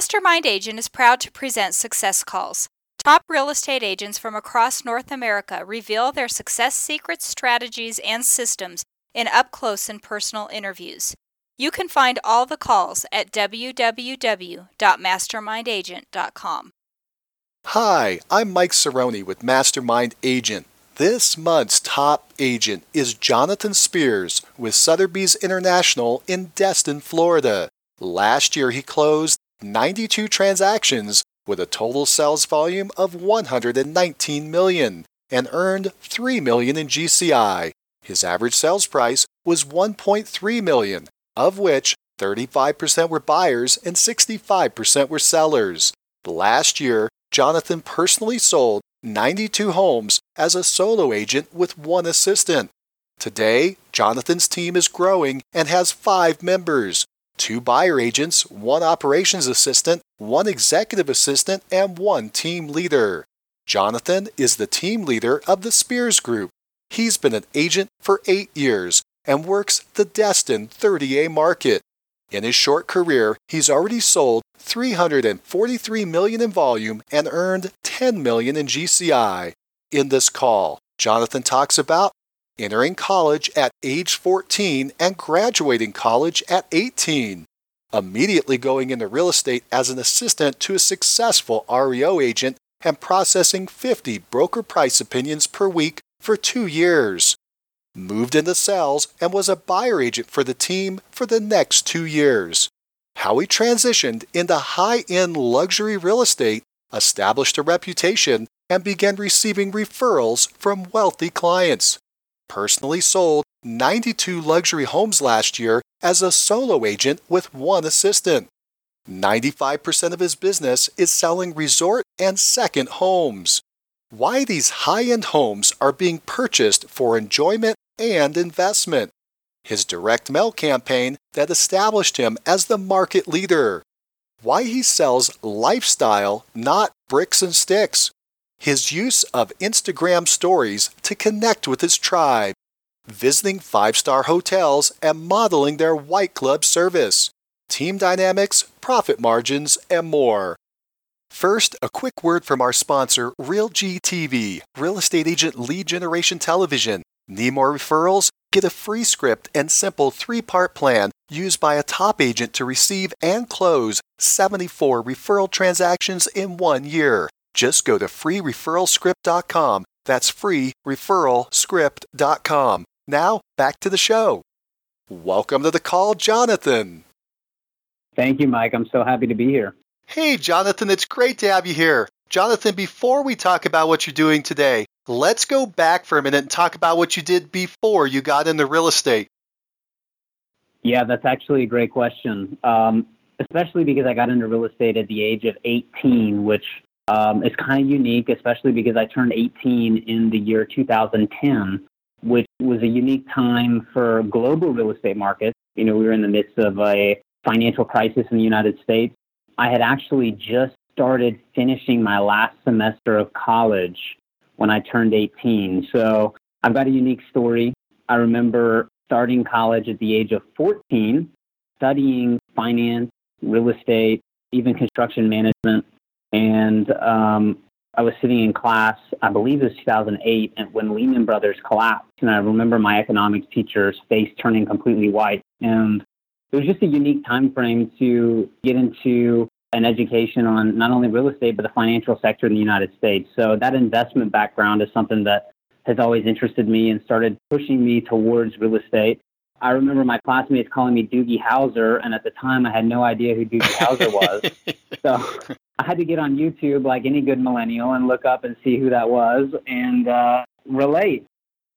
Mastermind Agent is proud to present Success Calls. Top real estate agents from across North America reveal their success secrets, strategies, and systems in up close and personal interviews. You can find all the calls at www.mastermindagent.com. Hi, I'm Mike Cerrone with Mastermind Agent. This month's top agent is Jonathan Spears with Sotheby's International in Destin, Florida. Last year, he closed 92 transactions with a total sales volume of 119 million and earned 3 million in GCI. His average sales price was 1.3 million, of which 35% were buyers and 65% were sellers. Last year, Jonathan personally sold 92 homes as a solo agent with one assistant. Today, Jonathan's team is growing and has five members two buyer agents, one operations assistant, one executive assistant, and one team leader. Jonathan is the team leader of the Spears Group. He's been an agent for eight years and works the Destin 30A market. In his short career, he's already sold 343 million in volume and earned 10 million in GCI. In this call, Jonathan talks about entering college at age 14 and graduating college at 18, immediately going into real estate as an assistant to a successful REO agent and processing 50 broker price opinions per week for two years. Moved into sales and was a buyer agent for the team for the next two years. How he transitioned into high end luxury real estate, established a reputation, and began receiving referrals from wealthy clients personally sold 92 luxury homes last year as a solo agent with one assistant. 95% of his business is selling resort and second homes. Why these high end homes are being purchased for enjoyment and investment. His direct mail campaign that established him as the market leader. Why he sells lifestyle, not bricks and sticks his use of Instagram stories to connect with his tribe, visiting five star hotels and modeling their white glove service, team dynamics, profit margins, and more. First, a quick word from our sponsor, RealGTV, Real Estate Agent Lead Generation Television. Need more referrals? Get a free script and simple three part plan used by a top agent to receive and close 74 referral transactions in one year. Just go to freereferralscript.com. That's freereferralscript.com. Now, back to the show. Welcome to the call, Jonathan. Thank you, Mike. I'm so happy to be here. Hey, Jonathan, it's great to have you here. Jonathan, before we talk about what you're doing today, let's go back for a minute and talk about what you did before you got into real estate. Yeah, that's actually a great question, um, especially because I got into real estate at the age of 18, which um, it's kind of unique, especially because I turned 18 in the year 2010, which was a unique time for global real estate markets. You know, we were in the midst of a financial crisis in the United States. I had actually just started finishing my last semester of college when I turned 18. So I've got a unique story. I remember starting college at the age of 14, studying finance, real estate, even construction management and um, I was sitting in class, I believe it was 2008, and when Lehman Brothers collapsed, and I remember my economics teacher's face turning completely white. And it was just a unique time frame to get into an education on not only real estate but the financial sector in the United States. So that investment background is something that has always interested me and started pushing me towards real estate. I remember my classmates calling me Doogie Howser, and at the time I had no idea who Doogie Howser was. so I had to get on YouTube like any good millennial and look up and see who that was and uh, relate.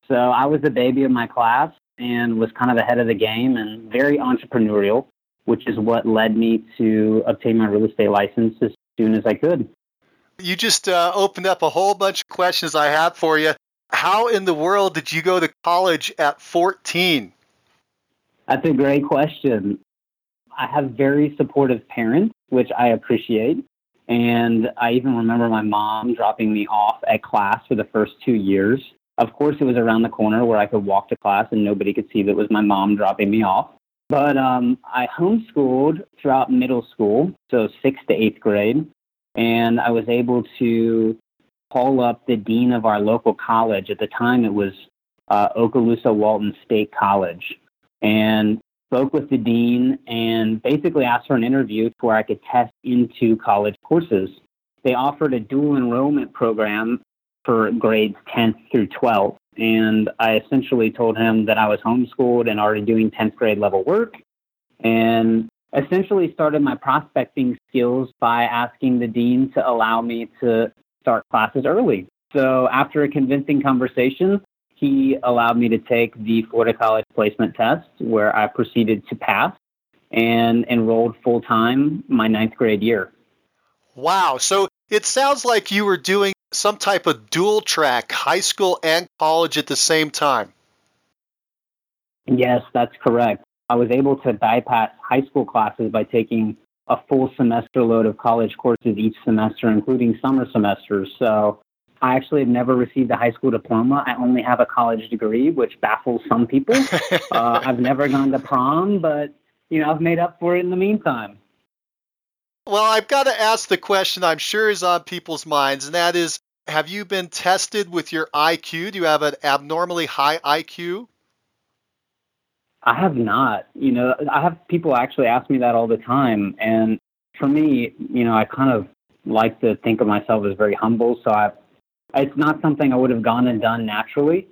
So I was the baby of my class and was kind of ahead of the game and very entrepreneurial, which is what led me to obtain my real estate license as soon as I could. You just uh, opened up a whole bunch of questions I have for you. How in the world did you go to college at 14? That's a great question. I have very supportive parents, which I appreciate. And I even remember my mom dropping me off at class for the first two years. Of course, it was around the corner where I could walk to class and nobody could see that it was my mom dropping me off. But um, I homeschooled throughout middle school, so sixth to eighth grade, and I was able to call up the dean of our local college. At the time, it was uh, Okaloosa Walton State College, and spoke with the dean and basically asked for an interview to where I could test into college courses. They offered a dual enrollment program for grades 10th through 12th. And I essentially told him that I was homeschooled and already doing 10th grade level work. And essentially started my prospecting skills by asking the dean to allow me to start classes early. So after a convincing conversation, he allowed me to take the Florida College Placement Test, where I proceeded to pass and enrolled full time my ninth grade year. Wow. So it sounds like you were doing some type of dual track, high school and college at the same time. Yes, that's correct. I was able to bypass high school classes by taking a full semester load of college courses each semester, including summer semesters. So I actually have never received a high school diploma. I only have a college degree, which baffles some people. uh, I've never gone to prom, but you know I've made up for it in the meantime. Well, I've got to ask the question I'm sure is on people's minds, and that is have you been tested with your IQ? Do you have an abnormally high IQ? I have not. You know, I have people actually ask me that all the time. And for me, you know, I kind of like to think of myself as very humble. So I, it's not something I would have gone and done naturally.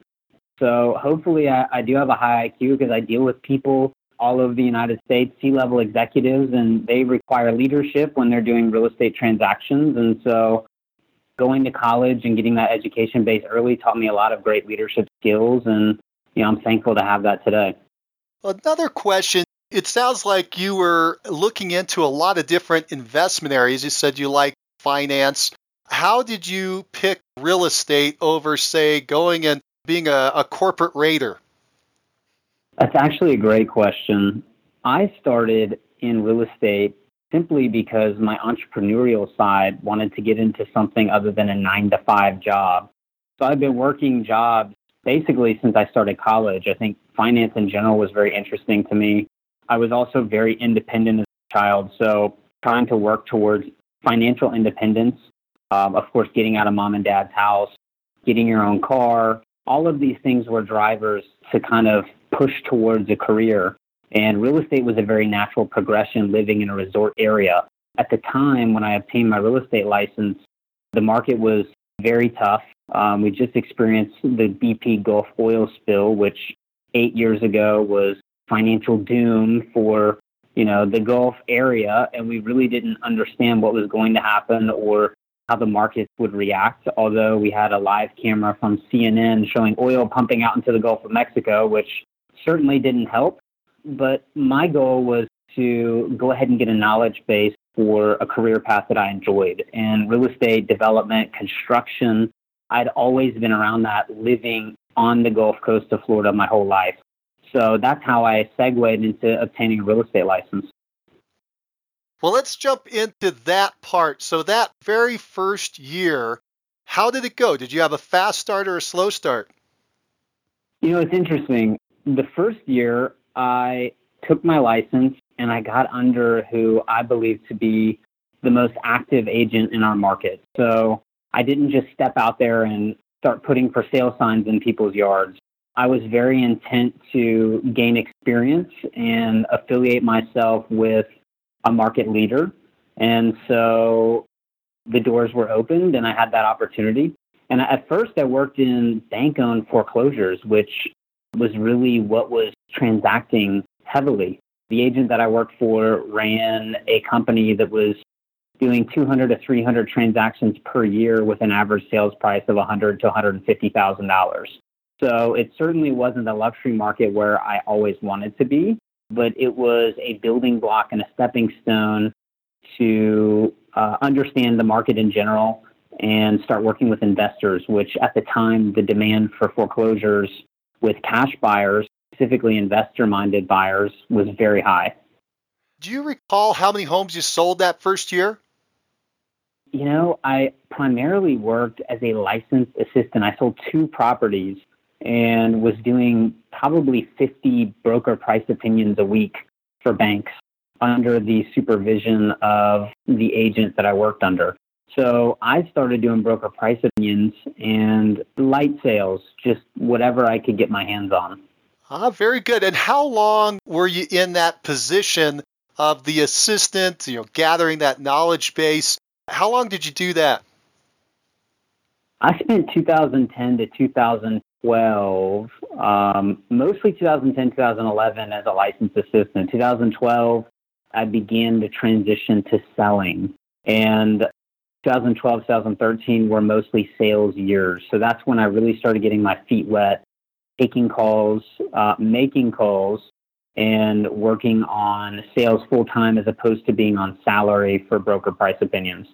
So hopefully I, I do have a high IQ because I deal with people all over the United States, C level executives, and they require leadership when they're doing real estate transactions. And so going to college and getting that education base early taught me a lot of great leadership skills. And, you know, I'm thankful to have that today. Another question. It sounds like you were looking into a lot of different investment areas. You said you like finance. How did you pick real estate over, say, going and being a, a corporate raider? That's actually a great question. I started in real estate simply because my entrepreneurial side wanted to get into something other than a nine to five job. So I've been working jobs basically since I started college. I think finance in general was very interesting to me. I was also very independent as a child. So trying to work towards financial independence, um, of course, getting out of mom and dad's house, getting your own car, all of these things were drivers to kind of push towards a career. And real estate was a very natural progression living in a resort area. At the time when I obtained my real estate license, the market was very tough. Um, we just experienced the BP Gulf oil spill, which eight years ago was financial doom for you know the Gulf area, and we really didn't understand what was going to happen or how the market would react. Although we had a live camera from CNN showing oil pumping out into the Gulf of Mexico, which certainly didn't help. But my goal was to go ahead and get a knowledge base for a career path that I enjoyed. And real estate development, construction, I'd always been around that living on the Gulf Coast of Florida my whole life. So that's how I segued into obtaining a real estate license. Well, let's jump into that part. So, that very first year, how did it go? Did you have a fast start or a slow start? You know, it's interesting the first year, I took my license and I got under who I believe to be the most active agent in our market. So I didn't just step out there and start putting for sale signs in people's yards. I was very intent to gain experience and affiliate myself with a market leader. And so the doors were opened and I had that opportunity. And at first, I worked in bank owned foreclosures, which was really what was transacting heavily. The agent that I worked for ran a company that was doing 200 to 300 transactions per year with an average sales price of 100 to 150 thousand dollars. So it certainly wasn't the luxury market where I always wanted to be, but it was a building block and a stepping stone to uh, understand the market in general and start working with investors, which at the time the demand for foreclosures with cash buyers, specifically investor minded buyers, was very high. Do you recall how many homes you sold that first year? You know, I primarily worked as a licensed assistant. I sold two properties and was doing probably 50 broker price opinions a week. for banks under the supervision of the agent that I worked under. So I started doing broker price opinions and light sales, just whatever I could get my hands on. Ah, very good. And how long were you in that position of the assistant, you know, gathering that knowledge base? How long did you do that? I spent 2010 to 2012, um, mostly 2010, 2011 as a licensed assistant. 2012, I began to transition to selling. And 2012, 2013 were mostly sales years. So that's when I really started getting my feet wet, taking calls, uh, making calls, and working on sales full time as opposed to being on salary for broker price opinions.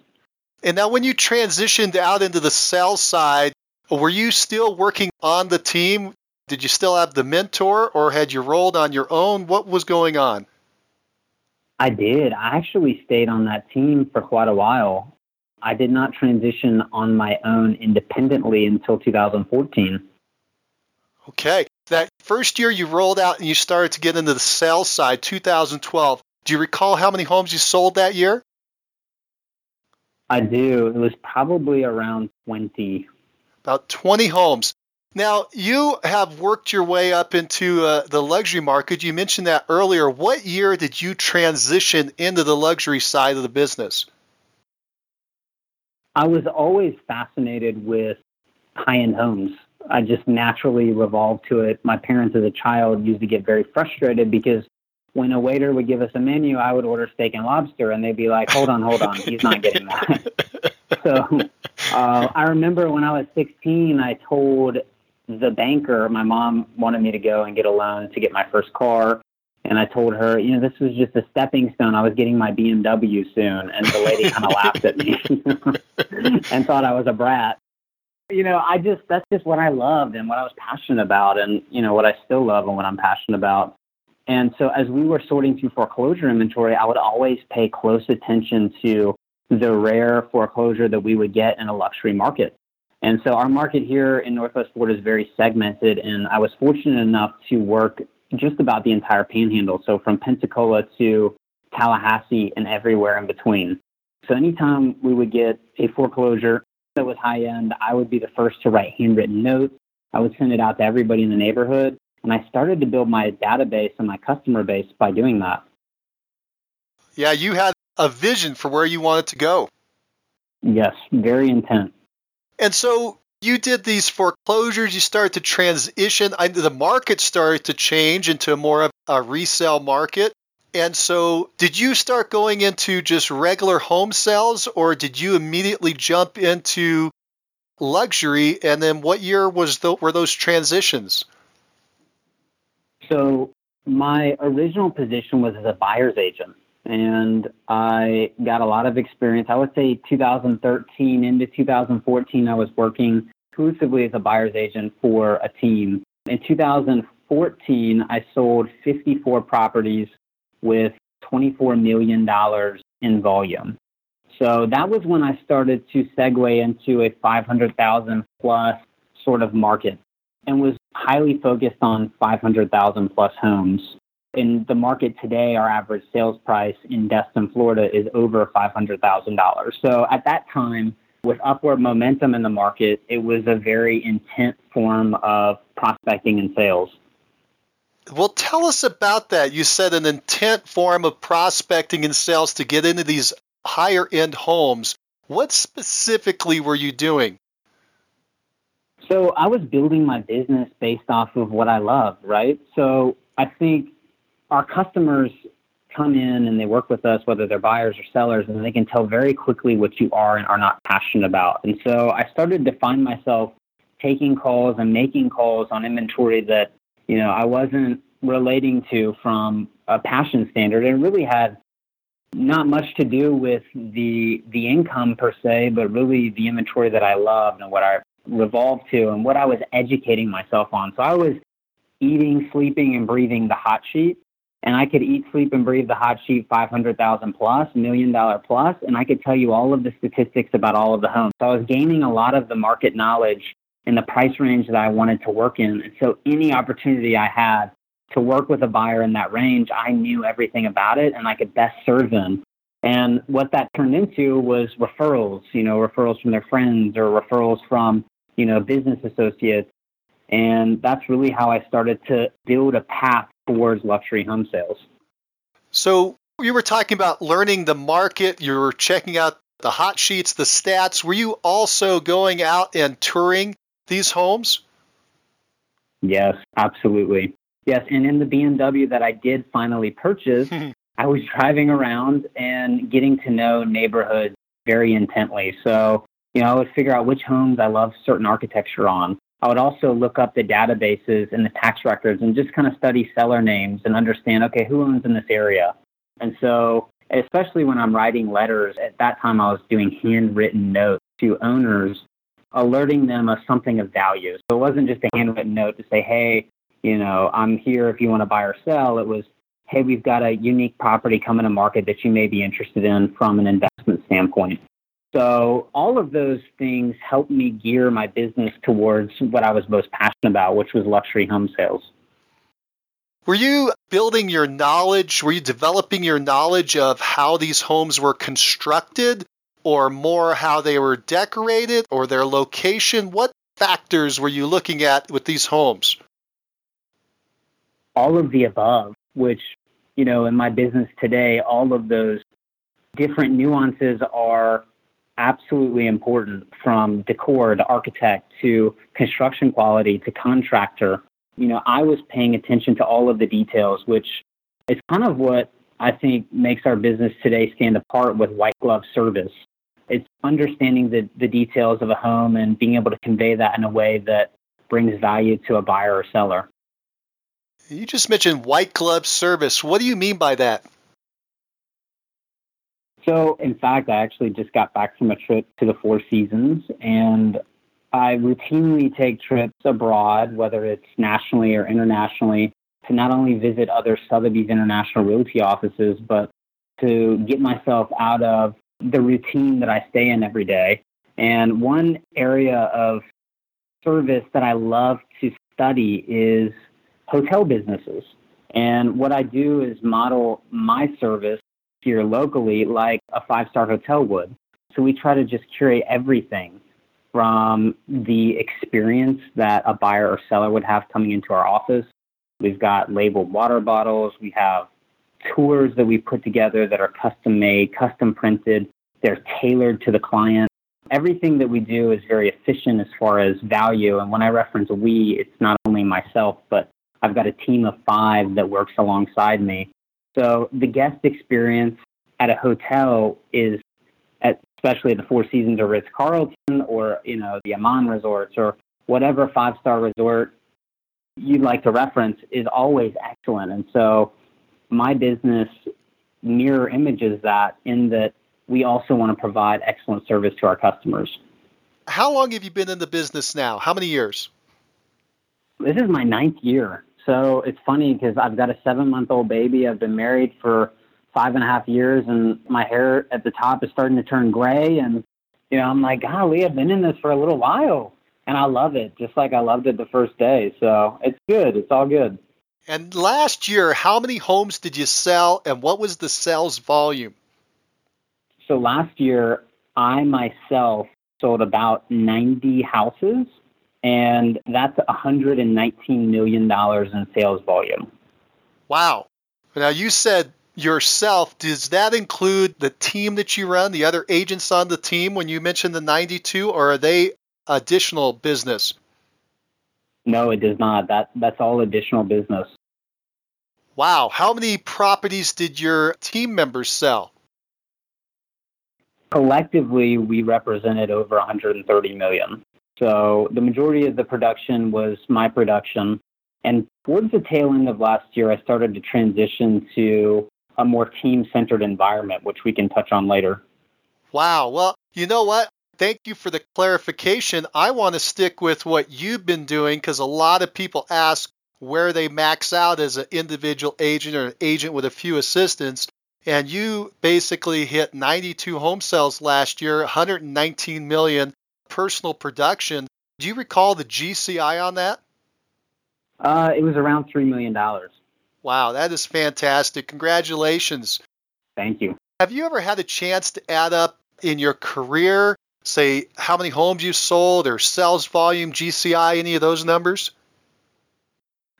And now, when you transitioned out into the sales side, were you still working on the team? Did you still have the mentor, or had you rolled on your own? What was going on? I did. I actually stayed on that team for quite a while. I did not transition on my own independently until 2014. Okay. That first year you rolled out and you started to get into the sales side, 2012. Do you recall how many homes you sold that year? I do. It was probably around 20. About 20 homes. Now, you have worked your way up into uh, the luxury market. You mentioned that earlier. What year did you transition into the luxury side of the business? I was always fascinated with high end homes. I just naturally revolved to it. My parents, as a child, used to get very frustrated because when a waiter would give us a menu, I would order steak and lobster, and they'd be like, "Hold on, hold on, he's not getting that." so uh, I remember when I was 16, I told the banker my mom wanted me to go and get a loan to get my first car, and I told her, you know, this was just a stepping stone. I was getting my BMW soon, and the lady kind of laughed at me and thought I was a brat. You know, I just that's just what I loved and what I was passionate about, and you know what I still love and what I'm passionate about. And so, as we were sorting through foreclosure inventory, I would always pay close attention to the rare foreclosure that we would get in a luxury market. And so, our market here in Northwest Florida is very segmented, and I was fortunate enough to work just about the entire panhandle. So from Pensacola to Tallahassee and everywhere in between. So anytime we would get a foreclosure that was high end, I would be the first to write handwritten notes. I would send it out to everybody in the neighborhood. And I started to build my database and my customer base by doing that. Yeah, you had a vision for where you wanted to go. Yes, very intent. And so you did these foreclosures, you started to transition, the market started to change into more of a resale market. And so, did you start going into just regular home sales, or did you immediately jump into luxury? And then, what year was the, were those transitions? So, my original position was as a buyer's agent, and I got a lot of experience. I would say 2013 into 2014, I was working exclusively as a buyer's agent for a team. In 2014, I sold 54 properties with $24 million in volume. So that was when I started to segue into a 500,000 plus sort of market and was highly focused on 500,000 plus homes in the market today, our average sales price in Destin, Florida is over $500,000. So at that time, with upward momentum in the market, it was a very intense form of prospecting and sales. Well, tell us about that. You said an intent form of prospecting and sales to get into these higher end homes. What specifically were you doing? So I was building my business based off of what I love, right? So I think our customers come in and they work with us, whether they're buyers or sellers, and they can tell very quickly what you are and are not passionate about. And so I started to find myself taking calls and making calls on inventory that, you know, I wasn't relating to from a passion standard. It really had not much to do with the the income per se, but really the inventory that I loved and what I revolved to and what I was educating myself on. So I was eating, sleeping, and breathing the hot sheet and I could eat, sleep, and breathe the hot sheet 500,000 plus, million dollar plus, and I could tell you all of the statistics about all of the homes. So I was gaining a lot of the market knowledge in the price range that I wanted to work in. And so any opportunity I had, to work with a buyer in that range, I knew everything about it and I could best serve them. And what that turned into was referrals, you know, referrals from their friends or referrals from, you know, business associates. And that's really how I started to build a path towards luxury home sales. So you were talking about learning the market, you were checking out the hot sheets, the stats. Were you also going out and touring these homes? Yes, absolutely. Yes, and in the BMW that I did finally purchase, I was driving around and getting to know neighborhoods very intently. So, you know, I would figure out which homes I love certain architecture on. I would also look up the databases and the tax records and just kind of study seller names and understand, okay, who owns in this area? And so, especially when I'm writing letters, at that time I was doing handwritten notes to owners, alerting them of something of value. So it wasn't just a handwritten note to say, hey, you know, I'm here if you want to buy or sell. It was, hey, we've got a unique property coming to market that you may be interested in from an investment standpoint. So all of those things helped me gear my business towards what I was most passionate about, which was luxury home sales. Were you building your knowledge? Were you developing your knowledge of how these homes were constructed or more how they were decorated or their location? What factors were you looking at with these homes? All of the above, which, you know, in my business today, all of those different nuances are absolutely important from decor to architect to construction quality to contractor. You know, I was paying attention to all of the details, which is kind of what I think makes our business today stand apart with white glove service. It's understanding the, the details of a home and being able to convey that in a way that brings value to a buyer or seller. You just mentioned white glove service. What do you mean by that? So, in fact, I actually just got back from a trip to the Four Seasons, and I routinely take trips abroad, whether it's nationally or internationally, to not only visit other Sotheby's International Realty offices, but to get myself out of the routine that I stay in every day. And one area of service that I love to study is hotel businesses. And what I do is model my service locally like a five star hotel would. So we try to just curate everything from the experience that a buyer or seller would have coming into our office. We've got labeled water bottles. We have tours that we put together that are custom made, custom printed. They're tailored to the client. Everything that we do is very efficient as far as value. And when I reference we, it's not only myself, but I've got a team of five that works alongside me so the guest experience at a hotel is, at, especially the Four Seasons or Ritz Carlton or you know the Aman resorts or whatever five star resort you'd like to reference, is always excellent. And so my business mirror images that in that we also want to provide excellent service to our customers. How long have you been in the business now? How many years? This is my ninth year. So it's funny because I've got a seven month old baby. I've been married for five and a half years, and my hair at the top is starting to turn gray. And, you know, I'm like, golly, I've been in this for a little while. And I love it, just like I loved it the first day. So it's good. It's all good. And last year, how many homes did you sell, and what was the sales volume? So last year, I myself sold about 90 houses and that's $119 million in sales volume. Wow. Now, you said yourself, does that include the team that you run, the other agents on the team when you mentioned the 92, or are they additional business? No, it does not. That That's all additional business. Wow. How many properties did your team members sell? Collectively, we represented over 130 million. So the majority of the production was my production. And towards the tail end of last year, I started to transition to a more team centered environment, which we can touch on later. Wow. Well, you know what? Thank you for the clarification. I want to stick with what you've been doing because a lot of people ask where they max out as an individual agent or an agent with a few assistants. And you basically hit 92 home sales last year, 119 million personal production. Do you recall the GCI on that? Uh, it was around $3 million. Wow, that is fantastic. Congratulations. Thank you. Have you ever had a chance to add up in your career, say how many homes you sold or sales volume, GCI, any of those numbers?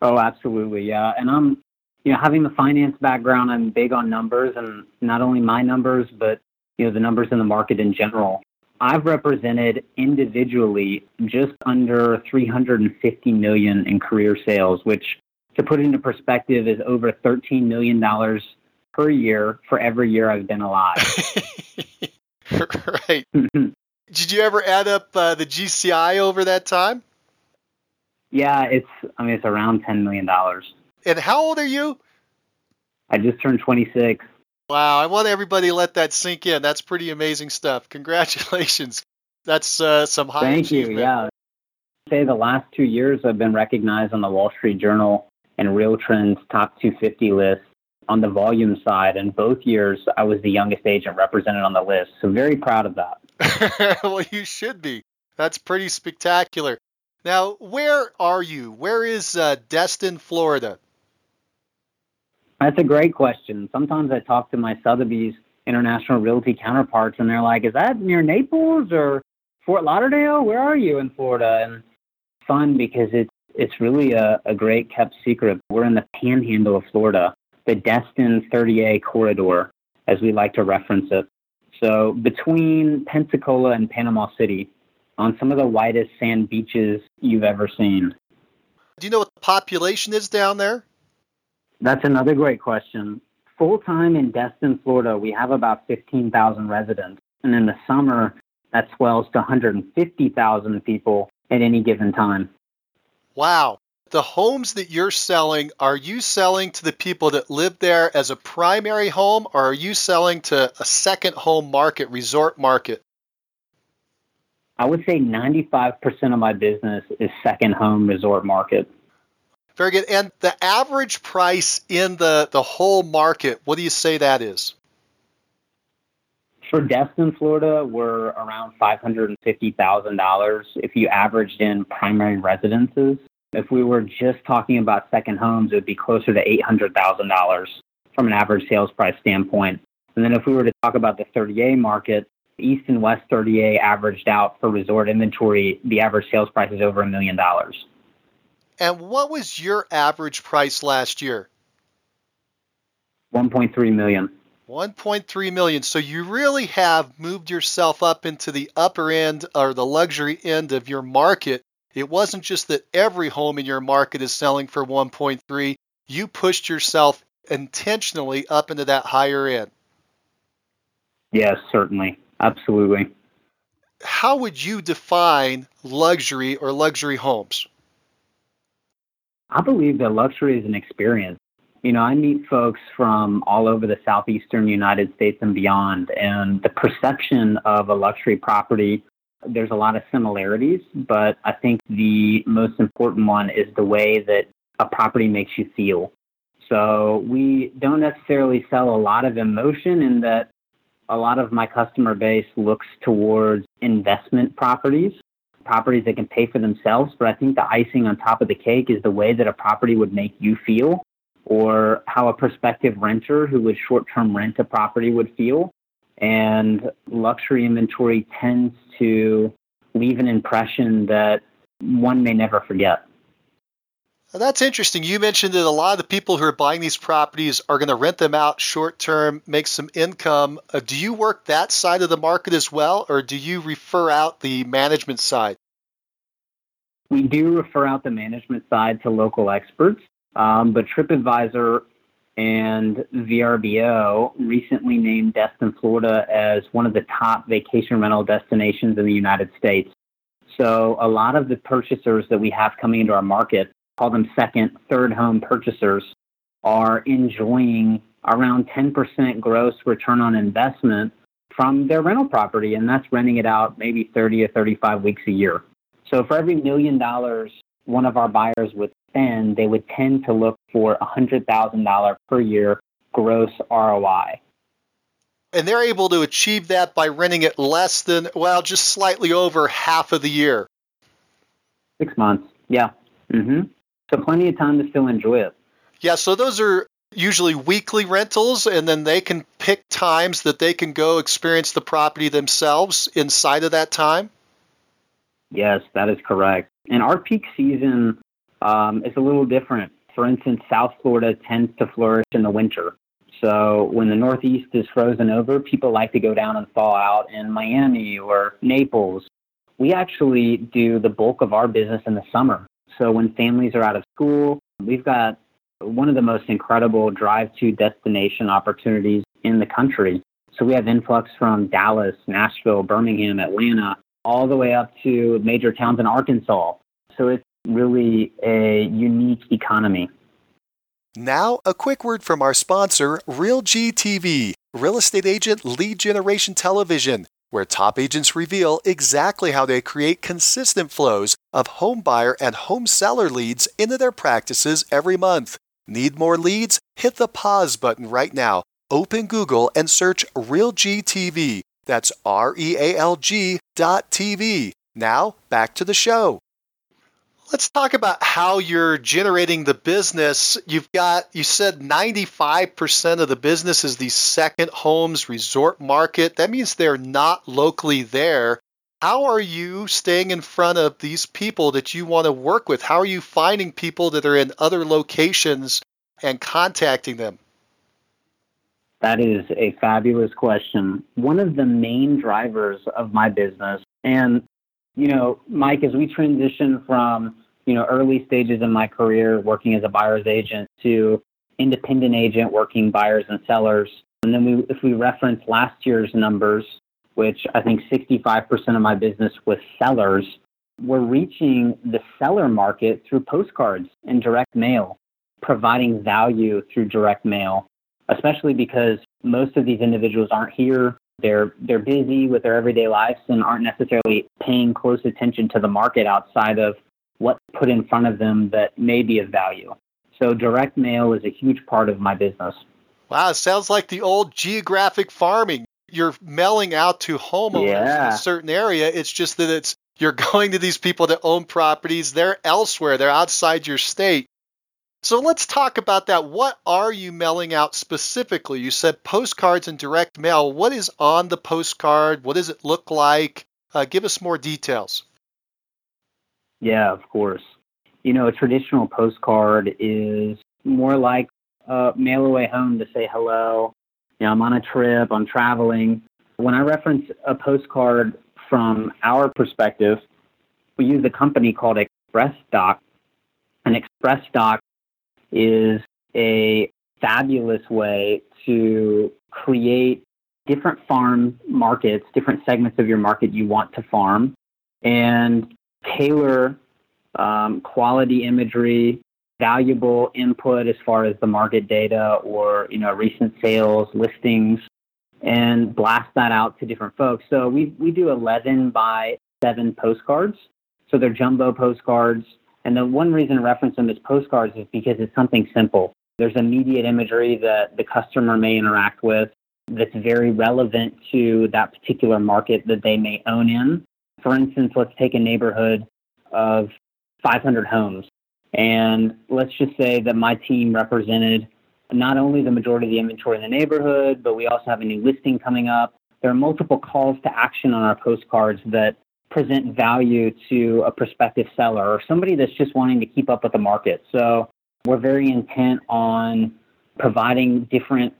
Oh, absolutely. Yeah. And I'm, you know, having the finance background, I'm big on numbers and not only my numbers, but, you know, the numbers in the market in general. I've represented individually just under 350 million in career sales, which to put it into perspective is over 13 million dollars per year for every year I've been alive. right. Did you ever add up uh, the GCI over that time? Yeah, it's I mean it's around 10 million dollars. And how old are you? I just turned 26. Wow, I want everybody to let that sink in. That's pretty amazing stuff. Congratulations. That's uh, some high Thank you. Yeah. Say the last two years I've been recognized on the Wall Street Journal and Real Trends top 250 list on the volume side. And both years I was the youngest agent represented on the list. So very proud of that. well, you should be. That's pretty spectacular. Now, where are you? Where is uh, Destin, Florida? That's a great question. Sometimes I talk to my Sotheby's International Realty counterparts, and they're like, "Is that near Naples or Fort Lauderdale? Where are you in Florida?" And fun because it's it's really a, a great kept secret. We're in the Panhandle of Florida, the Destin 30A corridor, as we like to reference it. So between Pensacola and Panama City, on some of the whitest sand beaches you've ever seen. Do you know what the population is down there? That's another great question. Full time in Destin, Florida, we have about 15,000 residents. And in the summer, that swells to 150,000 people at any given time. Wow. The homes that you're selling, are you selling to the people that live there as a primary home, or are you selling to a second home market, resort market? I would say 95% of my business is second home resort market. Very good. And the average price in the, the whole market, what do you say that is? For Destin, Florida, we're around $550,000 if you averaged in primary residences. If we were just talking about second homes, it would be closer to $800,000 from an average sales price standpoint. And then if we were to talk about the 30A market, East and West 30A averaged out for resort inventory, the average sales price is over a million dollars. And what was your average price last year? 1.3 million. 1.3 million. So you really have moved yourself up into the upper end or the luxury end of your market. It wasn't just that every home in your market is selling for 1.3. You pushed yourself intentionally up into that higher end. Yes, certainly. Absolutely. How would you define luxury or luxury homes? I believe that luxury is an experience. You know, I meet folks from all over the southeastern United States and beyond, and the perception of a luxury property, there's a lot of similarities, but I think the most important one is the way that a property makes you feel. So we don't necessarily sell a lot of emotion in that a lot of my customer base looks towards investment properties properties that can pay for themselves, but I think the icing on top of the cake is the way that a property would make you feel or how a prospective renter who would short term rent a property would feel. And luxury inventory tends to leave an impression that one may never forget. That's interesting. You mentioned that a lot of the people who are buying these properties are going to rent them out short term, make some income. Uh, do you work that side of the market as well, or do you refer out the management side? We do refer out the management side to local experts, um, but TripAdvisor and VRBO recently named Destin, Florida as one of the top vacation rental destinations in the United States. So a lot of the purchasers that we have coming into our market call them second, third home purchasers, are enjoying around 10% gross return on investment from their rental property, and that's renting it out maybe 30 or 35 weeks a year. So for every million dollars one of our buyers would spend, they would tend to look for $100,000 per year gross ROI. And they're able to achieve that by renting it less than, well, just slightly over half of the year. Six months, yeah. Mm-hmm. So plenty of time to still enjoy it. Yeah, so those are usually weekly rentals, and then they can pick times that they can go experience the property themselves inside of that time? Yes, that is correct. And our peak season um, is a little different. For instance, South Florida tends to flourish in the winter. So when the Northeast is frozen over, people like to go down and thaw out in Miami or Naples. We actually do the bulk of our business in the summer. So when families are out of school, we've got one of the most incredible drive to destination opportunities in the country. So we have influx from Dallas, Nashville, Birmingham, Atlanta, all the way up to major towns in Arkansas. So it's really a unique economy. Now, a quick word from our sponsor, RealG TV, real estate agent lead generation television, where top agents reveal exactly how they create consistent flows of home buyer and home seller leads into their practices every month. Need more leads? Hit the pause button right now. Open Google and search RealG TV. That's R E A L G dot TV. Now, back to the show. Let's talk about how you're generating the business. You've got, you said 95% of the business is the second homes resort market. That means they're not locally there. How are you staying in front of these people that you want to work with? How are you finding people that are in other locations and contacting them? That is a fabulous question. One of the main drivers of my business, and you know, Mike, as we transition from, you know, early stages in my career working as a buyer's agent to independent agent working buyers and sellers, and then we, if we reference last year's numbers, which I think 65% of my business was sellers, we're reaching the seller market through postcards and direct mail, providing value through direct mail, especially because most of these individuals aren't here they're they're busy with their everyday lives and aren't necessarily paying close attention to the market outside of what's put in front of them that may be of value. So direct mail is a huge part of my business. Wow, it sounds like the old geographic farming. You're mailing out to homeowners yeah. in a certain area. It's just that it's you're going to these people that own properties. They're elsewhere. They're outside your state. So let's talk about that. What are you mailing out specifically? You said postcards and direct mail. What is on the postcard? What does it look like? Uh, give us more details. Yeah, of course. You know, a traditional postcard is more like a mail away home to say hello. You know, I'm on a trip, I'm traveling. When I reference a postcard from our perspective, we use a company called Express Doc. An Express Doc is a fabulous way to create different farm markets, different segments of your market you want to farm, and tailor um, quality imagery, valuable input as far as the market data or you know recent sales listings, and blast that out to different folks. So we we do 11 by 7 postcards. So they're jumbo postcards and the one reason I reference them as postcards is because it's something simple. There's immediate imagery that the customer may interact with that's very relevant to that particular market that they may own in. For instance, let's take a neighborhood of 500 homes. And let's just say that my team represented not only the majority of the inventory in the neighborhood, but we also have a new listing coming up. There are multiple calls to action on our postcards that present value to a prospective seller or somebody that's just wanting to keep up with the market. So we're very intent on providing different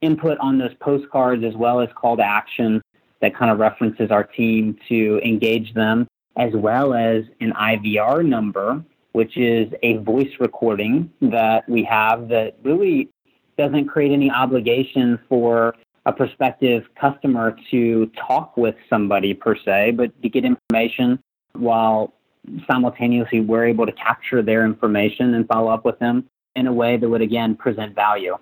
input on those postcards as well as call to action that kind of references our team to engage them, as well as an IVR number, which is a voice recording that we have that really doesn't create any obligation for a prospective customer to talk with somebody per se, but to get information while simultaneously we're able to capture their information and follow up with them in a way that would again present value.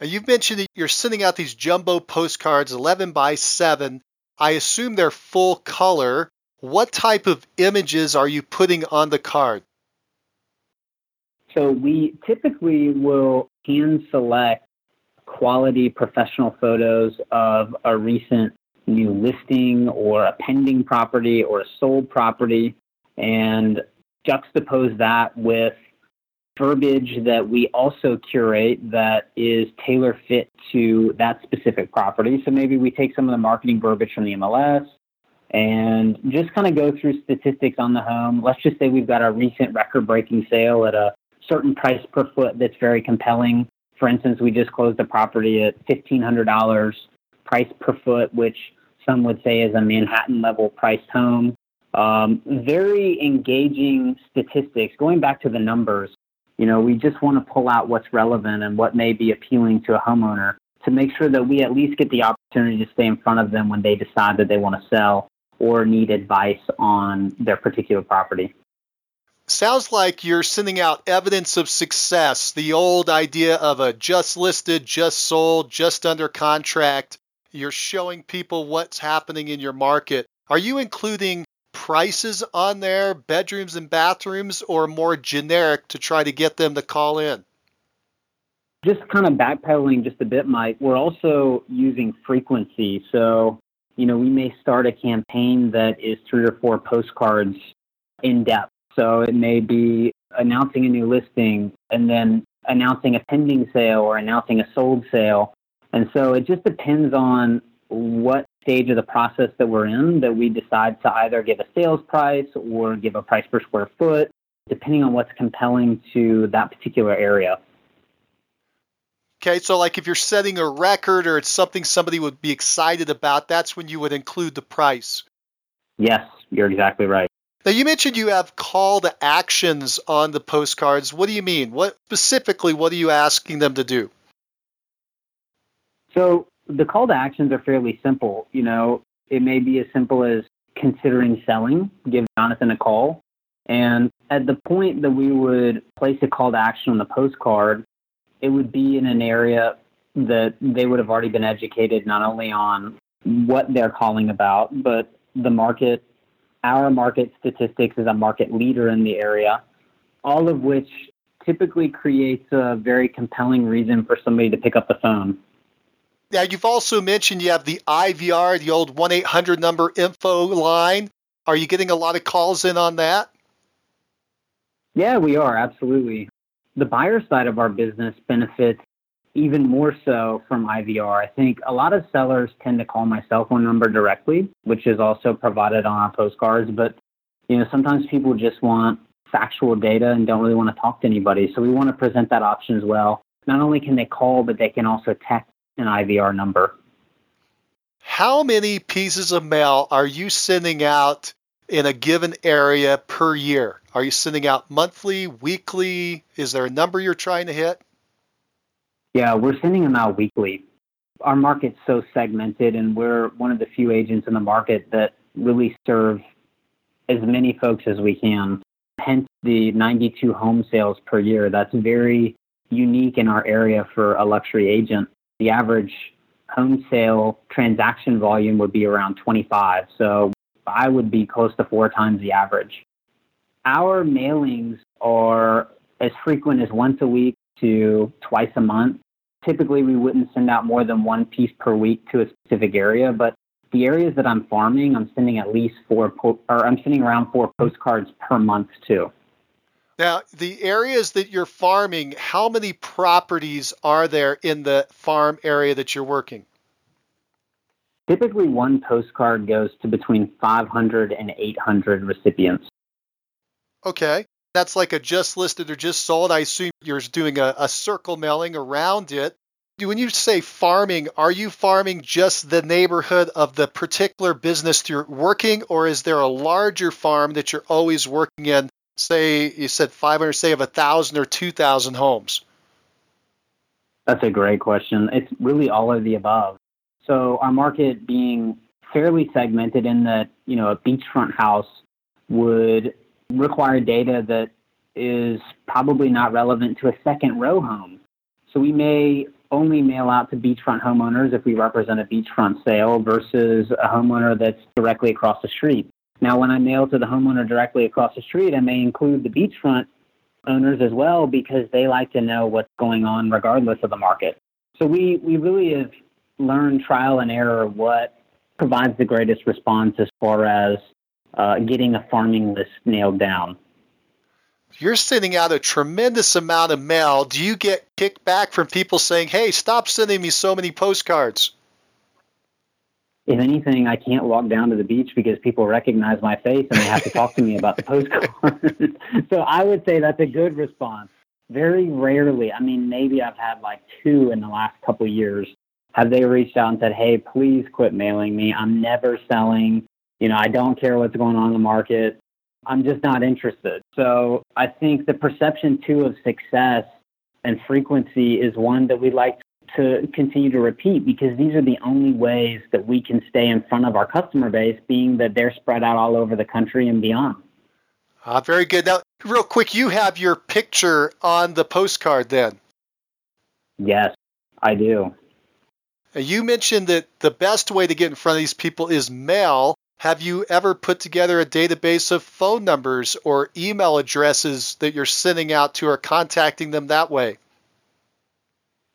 You've mentioned that you're sending out these jumbo postcards 11 by 7. I assume they're full color. What type of images are you putting on the card? So we typically will hand select quality professional photos of a recent new listing or a pending property or a sold property and juxtapose that with verbiage that we also curate that is tailor fit to that specific property. So maybe we take some of the marketing verbiage from the MLS and just kind of go through statistics on the home. Let's just say we've got a recent record breaking sale at a certain price per foot that's very compelling. For instance, we just closed a property at $1,500 price per foot, which some would say is a Manhattan level priced home. Um, very engaging statistics. Going back to the numbers, you know, we just want to pull out what's relevant and what may be appealing to a homeowner to make sure that we at least get the opportunity to stay in front of them when they decide that they want to sell or need advice on their particular property. Sounds like you're sending out evidence of success, the old idea of a just listed, just sold, just under contract. You're showing people what's happening in your market. Are you including prices on there, bedrooms and bathrooms, or more generic to try to get them to call in? Just kind of backpedaling just a bit, Mike, we're also using frequency. So, you know, we may start a campaign that is three or four postcards in depth. So it may be announcing a new listing and then announcing a pending sale or announcing a sold sale. And so it just depends on what stage of the process that we're in that we decide to either give a sales price or give a price per square foot, depending on what's compelling to that particular area. Okay, so like if you're setting a record or it's something somebody would be excited about, that's when you would include the price. Yes, you're exactly right. Now you mentioned you have call to actions on the postcards. What do you mean? What specifically what are you asking them to do? So the call to actions are fairly simple. You know, it may be as simple as considering selling, give Jonathan a call. And at the point that we would place a call to action on the postcard, it would be in an area that they would have already been educated not only on what they're calling about, but the market, our market statistics as a market leader in the area, all of which typically creates a very compelling reason for somebody to pick up the phone. Now, you've also mentioned you have the IVR, the old 1 800 number info line. Are you getting a lot of calls in on that? Yeah, we are, absolutely. The buyer side of our business benefits even more so from IVR. I think a lot of sellers tend to call my cell phone number directly, which is also provided on our postcards, but you know, sometimes people just want factual data and don't really want to talk to anybody. So we want to present that option as well. Not only can they call, but they can also text an IVR number. How many pieces of mail are you sending out in a given area per year? Are you sending out monthly, weekly? Is there a number you're trying to hit? Yeah, we're sending them out weekly. Our market's so segmented, and we're one of the few agents in the market that really serve as many folks as we can. Hence the 92 home sales per year. That's very unique in our area for a luxury agent the average home sale transaction volume would be around 25. So I would be close to four times the average. Our mailings are as frequent as once a week to twice a month. Typically, we wouldn't send out more than one piece per week to a specific area, but the areas that I'm farming, I'm sending at least four, po- or I'm sending around four postcards per month too. Now, the areas that you're farming, how many properties are there in the farm area that you're working? Typically, one postcard goes to between 500 and 800 recipients. Okay. That's like a just listed or just sold. I assume you're doing a, a circle mailing around it. When you say farming, are you farming just the neighborhood of the particular business you're working, or is there a larger farm that you're always working in say you said 500 say of a thousand or 2000 homes that's a great question it's really all of the above so our market being fairly segmented in that you know a beachfront house would require data that is probably not relevant to a second row home so we may only mail out to beachfront homeowners if we represent a beachfront sale versus a homeowner that's directly across the street now, when I mail to the homeowner directly across the street, I may include the beachfront owners as well because they like to know what's going on regardless of the market. So we, we really have learned trial and error what provides the greatest response as far as uh, getting a farming list nailed down. you're sending out a tremendous amount of mail. Do you get kickback from people saying, hey, stop sending me so many postcards? If anything, I can't walk down to the beach because people recognize my face and they have to talk to me about the postcards. so I would say that's a good response. Very rarely, I mean, maybe I've had like two in the last couple years. Have they reached out and said, hey, please quit mailing me? I'm never selling. You know, I don't care what's going on in the market. I'm just not interested. So I think the perception too of success and frequency is one that we like to continue to repeat because these are the only ways that we can stay in front of our customer base, being that they're spread out all over the country and beyond. Uh, very good. Now, real quick, you have your picture on the postcard then. Yes, I do. You mentioned that the best way to get in front of these people is mail. Have you ever put together a database of phone numbers or email addresses that you're sending out to or contacting them that way?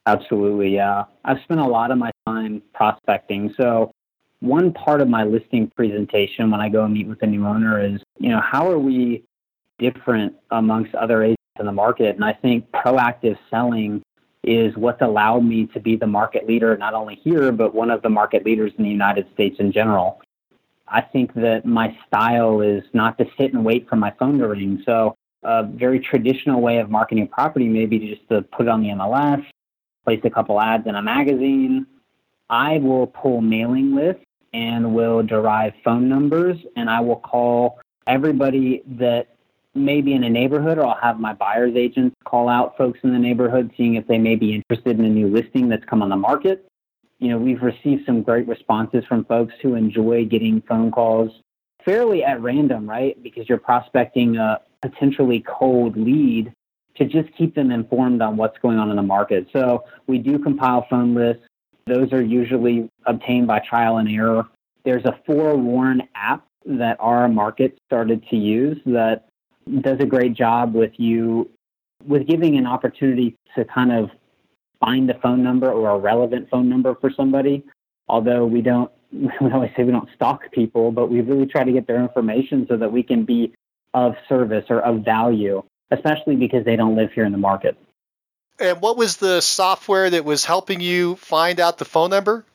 Absolutely, yeah. I've spent a lot of my time prospecting. So, one part of my listing presentation when I go and meet with a new owner is, you know, how are we different amongst other agents in the market? And I think proactive selling is what's allowed me to be the market leader, not only here, but one of the market leaders in the United States in general. I think that my style is not to sit and wait for my phone to ring. So, a very traditional way of marketing a property maybe just to put it on the MLS, place a couple ads in a magazine. I will pull mailing lists and will derive phone numbers, and I will call everybody that may be in a neighborhood, or I'll have my buyer's agents call out folks in the neighborhood, seeing if they may be interested in a new listing that's come on the market you know, we've received some great responses from folks who enjoy getting phone calls fairly at random, right? Because you're prospecting a potentially cold lead to just keep them informed on what's going on in the market. So we do compile phone lists. Those are usually obtained by trial and error. There's a forewarn app that our market started to use that does a great job with you with giving an opportunity to kind of find a phone number or a relevant phone number for somebody. Although we don't, we always say we don't stalk people, but we really try to get their information so that we can be of service or of value, especially because they don't live here in the market. And what was the software that was helping you find out the phone number?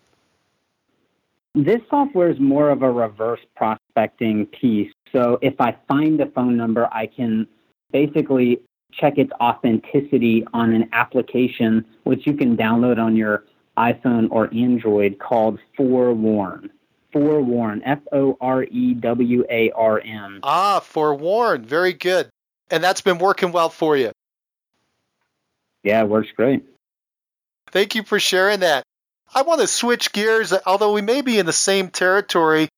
This software is more of a reverse prospecting piece. So if I find a phone number, I can basically check its authenticity on an application which you can download on your iPhone or Android called Forewarn. Forewarn, F O R E W A R N. Ah, Forewarn. Very good. And that's been working well for you. Yeah, it works great. Thank you for sharing that. I want to switch gears, although we may be in the same territory.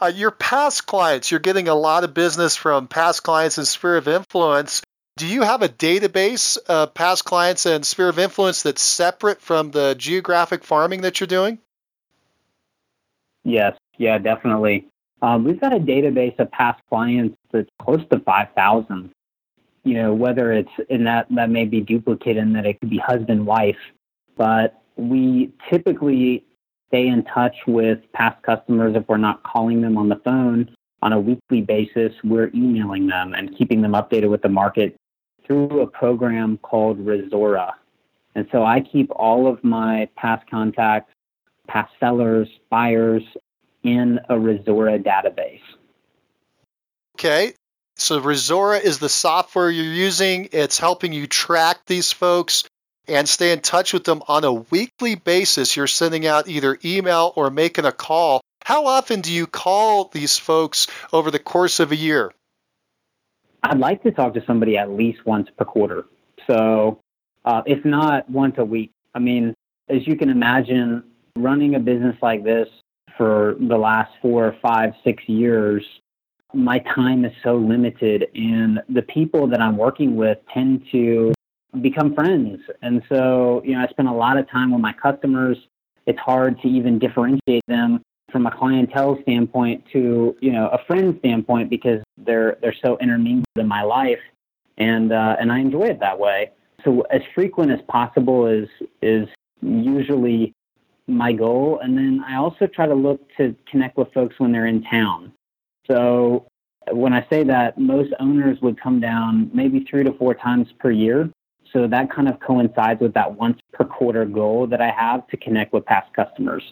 Uh, your past clients, you're getting a lot of business from past clients in Sphere of Influence. Do you have a database of past clients and sphere of influence that's separate from the geographic farming that you're doing? Yes, yeah, definitely. Um, we've got a database of past clients that's close to 5,000. You know, whether it's in that, that may be duplicate in that it could be husband, wife, but we typically stay in touch with past customers if we're not calling them on the phone on a weekly basis. We're emailing them and keeping them updated with the market through a program called Rezora. And so I keep all of my past contacts, past sellers, buyers in a Rezora database. Okay. So Rezora is the software you're using. It's helping you track these folks and stay in touch with them on a weekly basis. You're sending out either email or making a call. How often do you call these folks over the course of a year? I'd like to talk to somebody at least once per quarter. So, uh, if not once a week, I mean, as you can imagine, running a business like this for the last four, five, six years, my time is so limited, and the people that I'm working with tend to become friends. And so, you know, I spend a lot of time with my customers. It's hard to even differentiate them from a clientele standpoint to you know a friend standpoint because they're they're so intermingled in my life and uh, and I enjoy it that way. So as frequent as possible is is usually my goal, and then I also try to look to connect with folks when they're in town. So when I say that, most owners would come down maybe three to four times per year. So that kind of coincides with that once per quarter goal that I have to connect with past customers.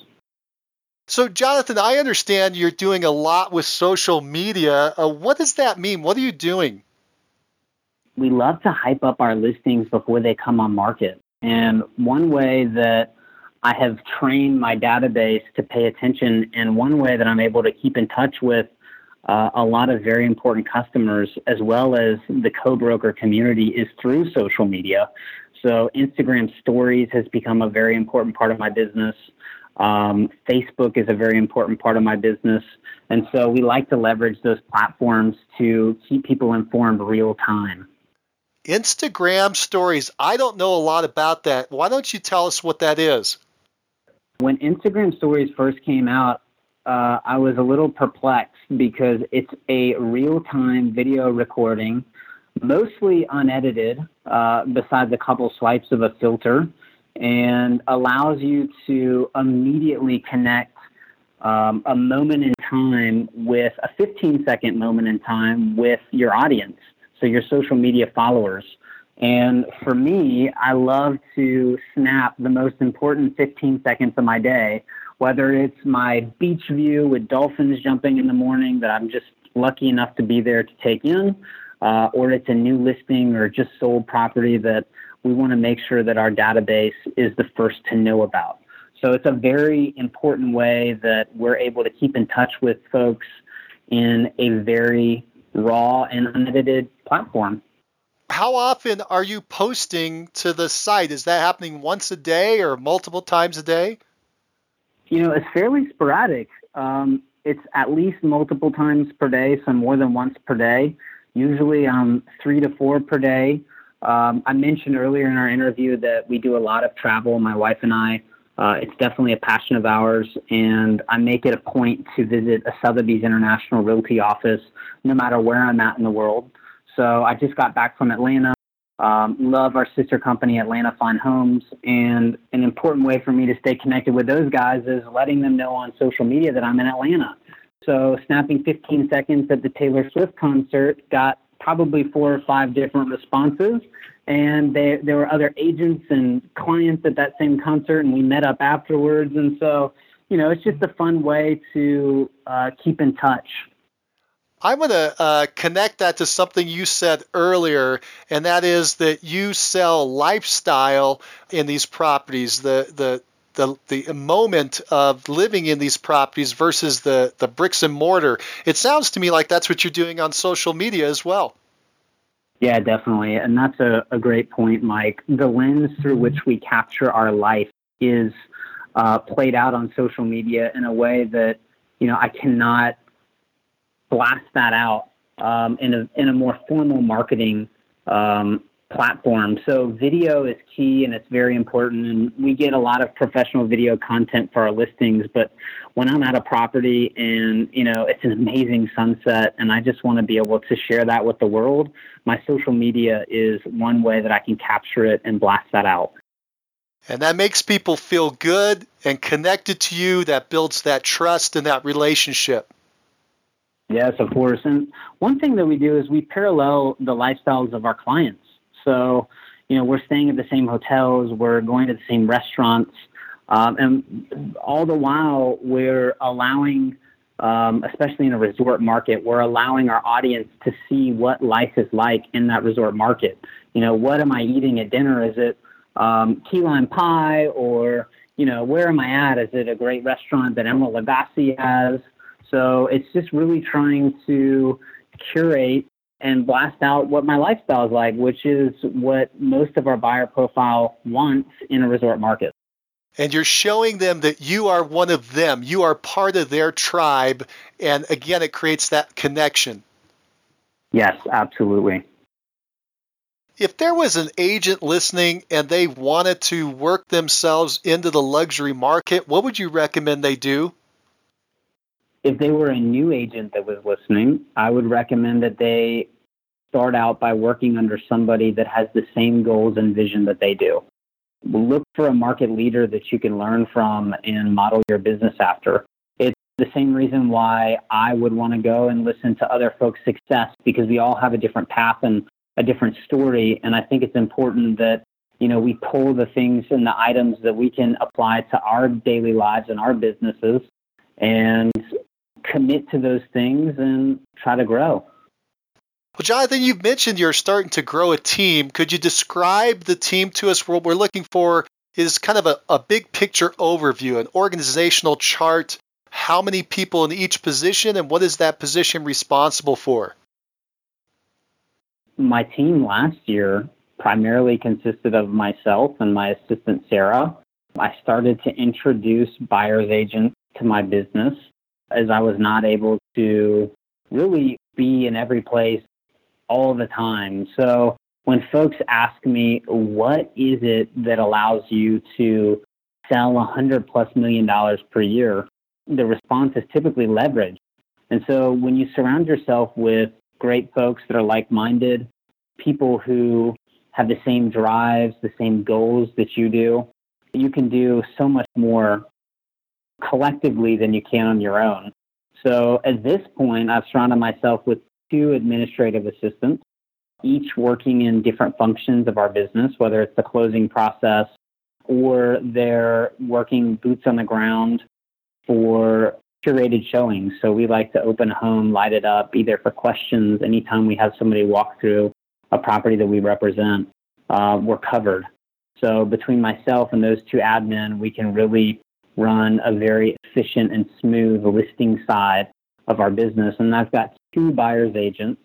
So, Jonathan, I understand you're doing a lot with social media. Uh, what does that mean? What are you doing? We love to hype up our listings before they come on market. And one way that I have trained my database to pay attention, and one way that I'm able to keep in touch with uh, a lot of very important customers as well as the co-broker community is through social media. So Instagram stories has become a very important part of my business. Um, Facebook is a very important part of my business. And so we like to leverage those platforms to keep people informed real time. Instagram stories. I don't know a lot about that. Why don't you tell us what that is? When Instagram stories first came out, uh, I was a little perplexed because it's a real time video recording, mostly unedited, uh, besides a couple swipes of a filter, and allows you to immediately connect um, a moment in time with a 15 second moment in time with your audience, so your social media followers. And for me, I love to snap the most important 15 seconds of my day whether it's my beach view with dolphins jumping in the morning that I'm just lucky enough to be there to take in, uh, or it's a new listing or just sold property that we want to make sure that our database is the first to know about. So it's a very important way that we're able to keep in touch with folks in a very raw and unedited platform. How often are you posting to the site? Is that happening once a day or multiple times a day? You know, it's fairly sporadic. Um, it's at least multiple times per day, some more than once per day. Usually, um, three to four per day. Um, I mentioned earlier in our interview that we do a lot of travel. My wife and I. Uh, it's definitely a passion of ours, and I make it a point to visit a Sotheby's International Realty office, no matter where I'm at in the world. So I just got back from Atlanta um, love our sister company, Atlanta Fine Homes. And an important way for me to stay connected with those guys is letting them know on social media that I'm in Atlanta. So, snapping 15 seconds at the Taylor Swift concert got probably four or five different responses. And they, there were other agents and clients at that same concert, and we met up afterwards. And so, you know, it's just a fun way to uh, keep in touch. I'm going to uh, connect that to something you said earlier, and that is that you sell lifestyle in these properties, the the the, the moment of living in these properties versus the, the bricks and mortar. It sounds to me like that's what you're doing on social media as well. Yeah, definitely. And that's a, a great point, Mike. The lens through which we capture our life is uh, played out on social media in a way that, you know, I cannot blast that out um, in a in a more formal marketing um, platform. So video is key and it's very important. And we get a lot of professional video content for our listings. But when I'm at a property and you know it's an amazing sunset, and I just want to be able to share that with the world, my social media is one way that I can capture it and blast that out. And that makes people feel good and connected to you. That builds that trust and that relationship. Yes, of course. And one thing that we do is we parallel the lifestyles of our clients. So, you know, we're staying at the same hotels, we're going to the same restaurants, um, and all the while we're allowing, um, especially in a resort market, we're allowing our audience to see what life is like in that resort market. You know, what am I eating at dinner? Is it um, key lime pie or, you know, where am I at? Is it a great restaurant that Emeril Lagasse has? So it's just really trying to curate and blast out what my lifestyle is like, which is what most of our buyer profile wants in a resort market. And you're showing them that you are one of them. You are part of their tribe. And again, it creates that connection. Yes, absolutely. If there was an agent listening and they wanted to work themselves into the luxury market, what would you recommend they do? If they were a new agent that was listening, I would recommend that they start out by working under somebody that has the same goals and vision that they do. Look for a market leader that you can learn from and model your business after. It's the same reason why I would want to go and listen to other folks' success because we all have a different path and a different story. And I think it's important that, you know, we pull the things and the items that we can apply to our daily lives and our businesses and commit to those things and try to grow. Well, Jonathan, you've mentioned you're starting to grow a team. Could you describe the team to us? What we're looking for is kind of a, a big picture overview, an organizational chart. How many people in each position, and what is that position responsible for? My team last year primarily consisted of myself and my assistant, Sarah. I started to introduce buyer's agents to my business as I was not able to really be in every place all the time. So when folks ask me, what is it that allows you to sell a hundred plus million dollars per year? The response is typically leverage. And so when you surround yourself with great folks that are like minded, people who have the same drives, the same goals that you do, you can do so much more collectively than you can on your own. So at this point, I've surrounded myself with two administrative assistants, each working in different functions of our business, whether it's the closing process or they're working boots on the ground for curated showings. So we like to open a home, light it up, either for questions, anytime we have somebody walk through a property that we represent, uh, we're covered. So between myself and those two admin, we can really run a very efficient and smooth listing side of our business. And I've got two buyer's agents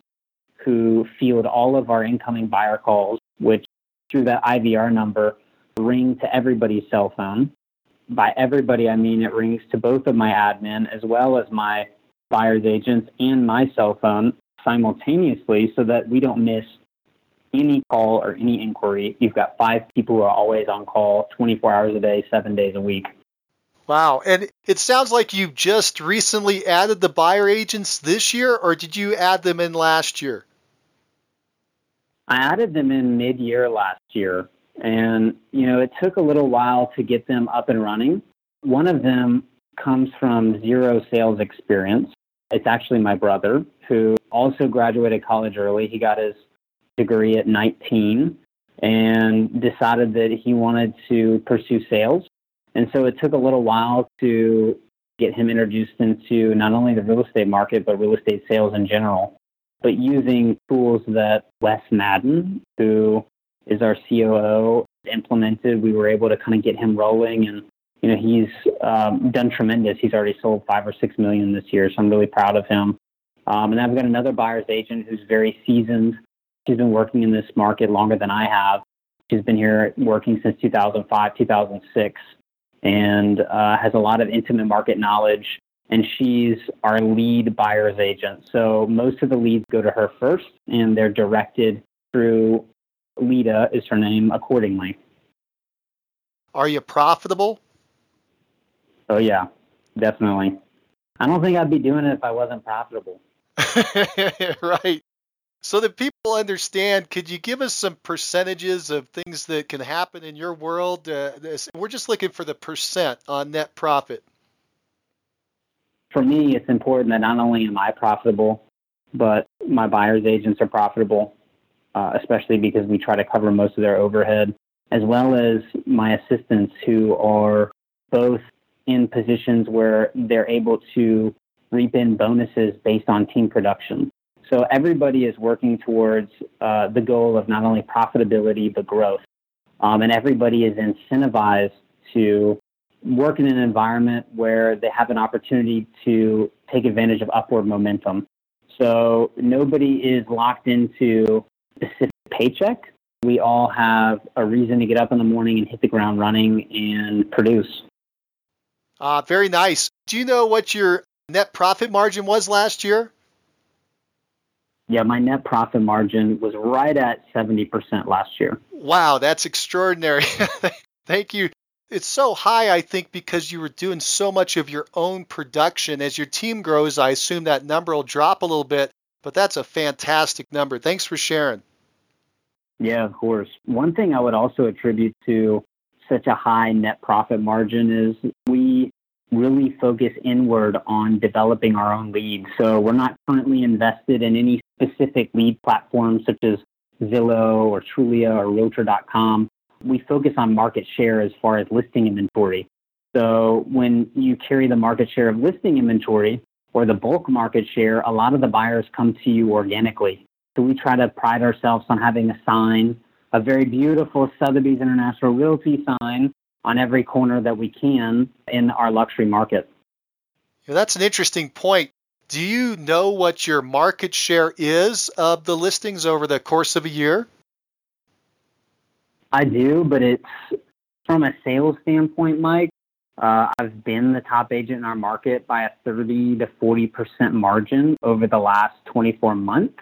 who field all of our incoming buyer calls, which through that IVR number ring to everybody's cell phone. By everybody, I mean it rings to both of my admin as well as my buyer's agents and my cell phone simultaneously so that we don't miss any call or any inquiry. You've got five people who are always on call 24 hours a day, seven days a week. Wow. And it sounds like you just recently added the buyer agents this year, or did you add them in last year? I added them in mid year last year. And, you know, it took a little while to get them up and running. One of them comes from zero sales experience. It's actually my brother who also graduated college early. He got his degree at 19 and decided that he wanted to pursue sales. And so it took a little while to get him introduced into not only the real estate market, but real estate sales in general. But using tools that Wes Madden, who is our COO, implemented, we were able to kind of get him rolling. And, you know, he's um, done tremendous. He's already sold five or six million this year. So I'm really proud of him. Um, and I've got another buyer's agent who's very seasoned. She's been working in this market longer than I have. She's been here working since 2005, 2006 and uh, has a lot of intimate market knowledge. And she's our lead buyer's agent. So most of the leads go to her first, and they're directed through Lita, is her name, accordingly. Are you profitable? Oh, yeah, definitely. I don't think I'd be doing it if I wasn't profitable. right. So that people understand, could you give us some percentages of things that can happen in your world? Uh, this, we're just looking for the percent on net profit. For me, it's important that not only am I profitable, but my buyer's agents are profitable, uh, especially because we try to cover most of their overhead, as well as my assistants who are both in positions where they're able to reap in bonuses based on team production. So everybody is working towards uh, the goal of not only profitability but growth, um, and everybody is incentivized to work in an environment where they have an opportunity to take advantage of upward momentum. So nobody is locked into a specific paycheck. We all have a reason to get up in the morning and hit the ground running and produce. Uh, very nice. Do you know what your net profit margin was last year? Yeah, my net profit margin was right at 70% last year. Wow, that's extraordinary. Thank you. It's so high, I think, because you were doing so much of your own production. As your team grows, I assume that number will drop a little bit, but that's a fantastic number. Thanks for sharing. Yeah, of course. One thing I would also attribute to such a high net profit margin is we really focus inward on developing our own leads. So we're not currently invested in any specific lead platforms such as Zillow or Trulia or Realtor.com. We focus on market share as far as listing inventory. So when you carry the market share of listing inventory or the bulk market share, a lot of the buyers come to you organically. So we try to pride ourselves on having a sign, a very beautiful Sotheby's International Realty sign on every corner that we can in our luxury market. Yeah, that's an interesting point. Do you know what your market share is of the listings over the course of a year? I do, but it's from a sales standpoint, Mike. Uh, I've been the top agent in our market by a 30 to 40% margin over the last 24 months,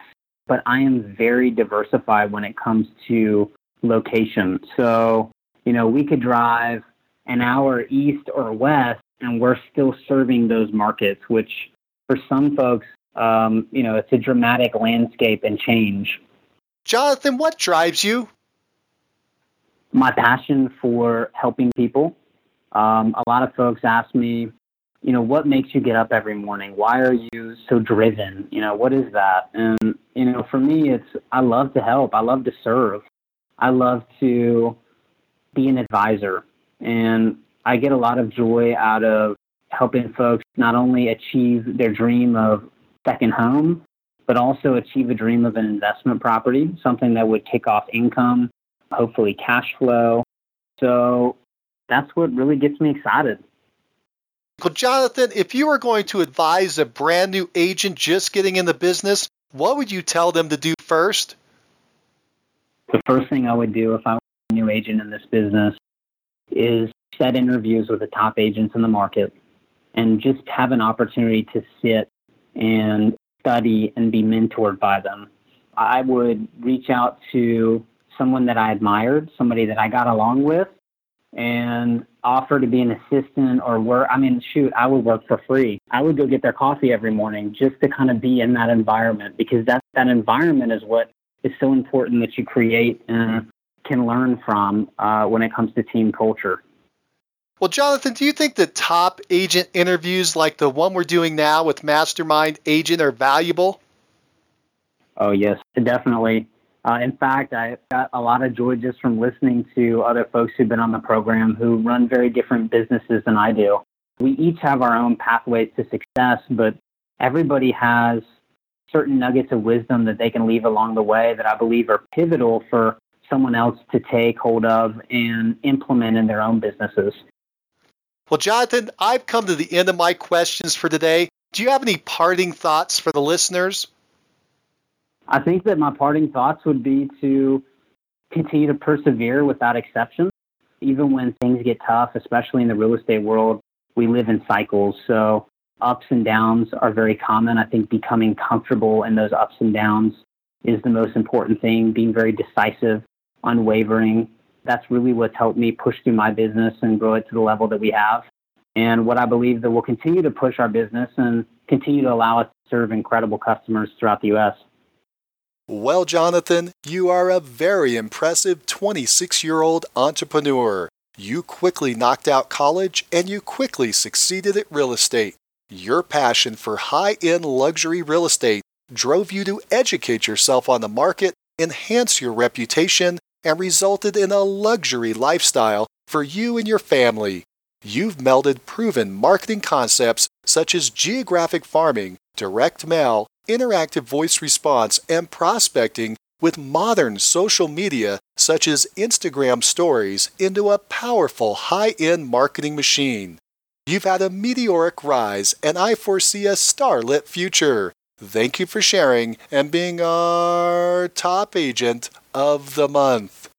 but I am very diversified when it comes to location. So you know, we could drive an hour east or west and we're still serving those markets, which for some folks, um, you know, it's a dramatic landscape and change. Jonathan, what drives you? My passion for helping people. Um, a lot of folks ask me, you know, what makes you get up every morning? Why are you so driven? You know, what is that? And, you know, for me, it's I love to help. I love to serve. I love to be an advisor. And I get a lot of joy out of helping folks not only achieve their dream of second home, but also achieve a dream of an investment property, something that would kick off income, hopefully cash flow. So that's what really gets me excited. Well, Jonathan, if you were going to advise a brand new agent just getting in the business, what would you tell them to do first? The first thing I would do if I new agent in this business is set interviews with the top agents in the market and just have an opportunity to sit and study and be mentored by them. I would reach out to someone that I admired, somebody that I got along with, and offer to be an assistant or work. I mean, shoot, I would work for free. I would go get their coffee every morning just to kind of be in that environment because that, that environment is what is so important that you create and can learn from uh, when it comes to team culture. Well, Jonathan, do you think the top agent interviews like the one we're doing now with Mastermind Agent are valuable? Oh, yes, definitely. Uh, in fact, I got a lot of joy just from listening to other folks who've been on the program who run very different businesses than I do. We each have our own pathways to success, but everybody has certain nuggets of wisdom that they can leave along the way that I believe are pivotal for someone else to take hold of and implement in their own businesses. Well, Jonathan, I've come to the end of my questions for today. Do you have any parting thoughts for the listeners? I think that my parting thoughts would be to continue to persevere without exception. Even when things get tough, especially in the real estate world, we live in cycles. So ups and downs are very common. I think becoming comfortable in those ups and downs is the most important thing, being very decisive unwavering. That's really what's helped me push through my business and grow it to the level that we have. And what I believe that will continue to push our business and continue to allow us to serve incredible customers throughout the U.S. Well, Jonathan, you are a very impressive 26 year old entrepreneur. You quickly knocked out college and you quickly succeeded at real estate. Your passion for high end luxury real estate drove you to educate yourself on the market, enhance your reputation, and resulted in a luxury lifestyle for you and your family. You've melded proven marketing concepts such as geographic farming, direct mail, interactive voice response, and prospecting with modern social media such as Instagram stories into a powerful high end marketing machine. You've had a meteoric rise, and I foresee a starlit future. Thank you for sharing and being our top agent of the month.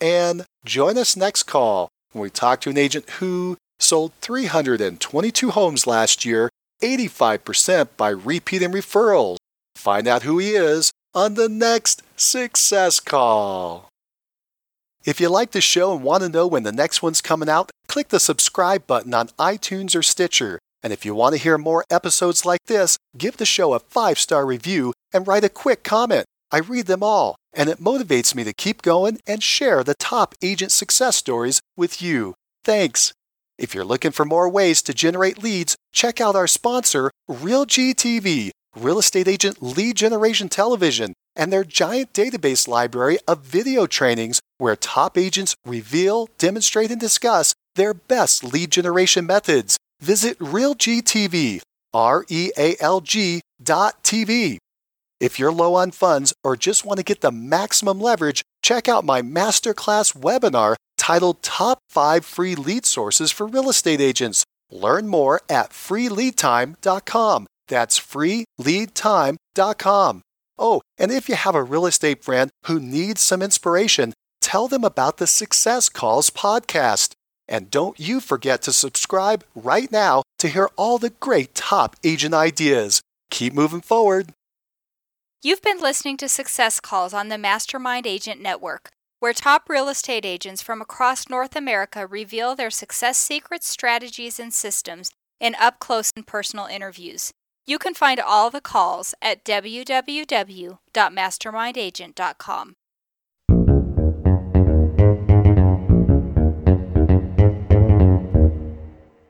And join us next call when we talk to an agent who sold 322 homes last year, 85% by repeat and referrals. Find out who he is on the next Success Call. If you like the show and want to know when the next one's coming out, click the subscribe button on iTunes or Stitcher. And if you want to hear more episodes like this, give the show a five star review and write a quick comment. I read them all, and it motivates me to keep going and share the top agent success stories with you. Thanks. If you're looking for more ways to generate leads, check out our sponsor, RealGTV, Real Estate Agent Lead Generation Television, and their giant database library of video trainings where top agents reveal, demonstrate, and discuss their best lead generation methods. Visit RealGTV, R E A L G dot TV. If you're low on funds or just want to get the maximum leverage, check out my masterclass webinar titled Top 5 Free Lead Sources for Real Estate Agents. Learn more at freeleadtime.com. That's freeleadtime.com. Oh, and if you have a real estate friend who needs some inspiration, tell them about the Success Calls podcast. And don't you forget to subscribe right now to hear all the great top agent ideas. Keep moving forward. You've been listening to Success Calls on the Mastermind Agent Network, where top real estate agents from across North America reveal their success secrets, strategies, and systems in up close and personal interviews. You can find all the calls at www.mastermindagent.com.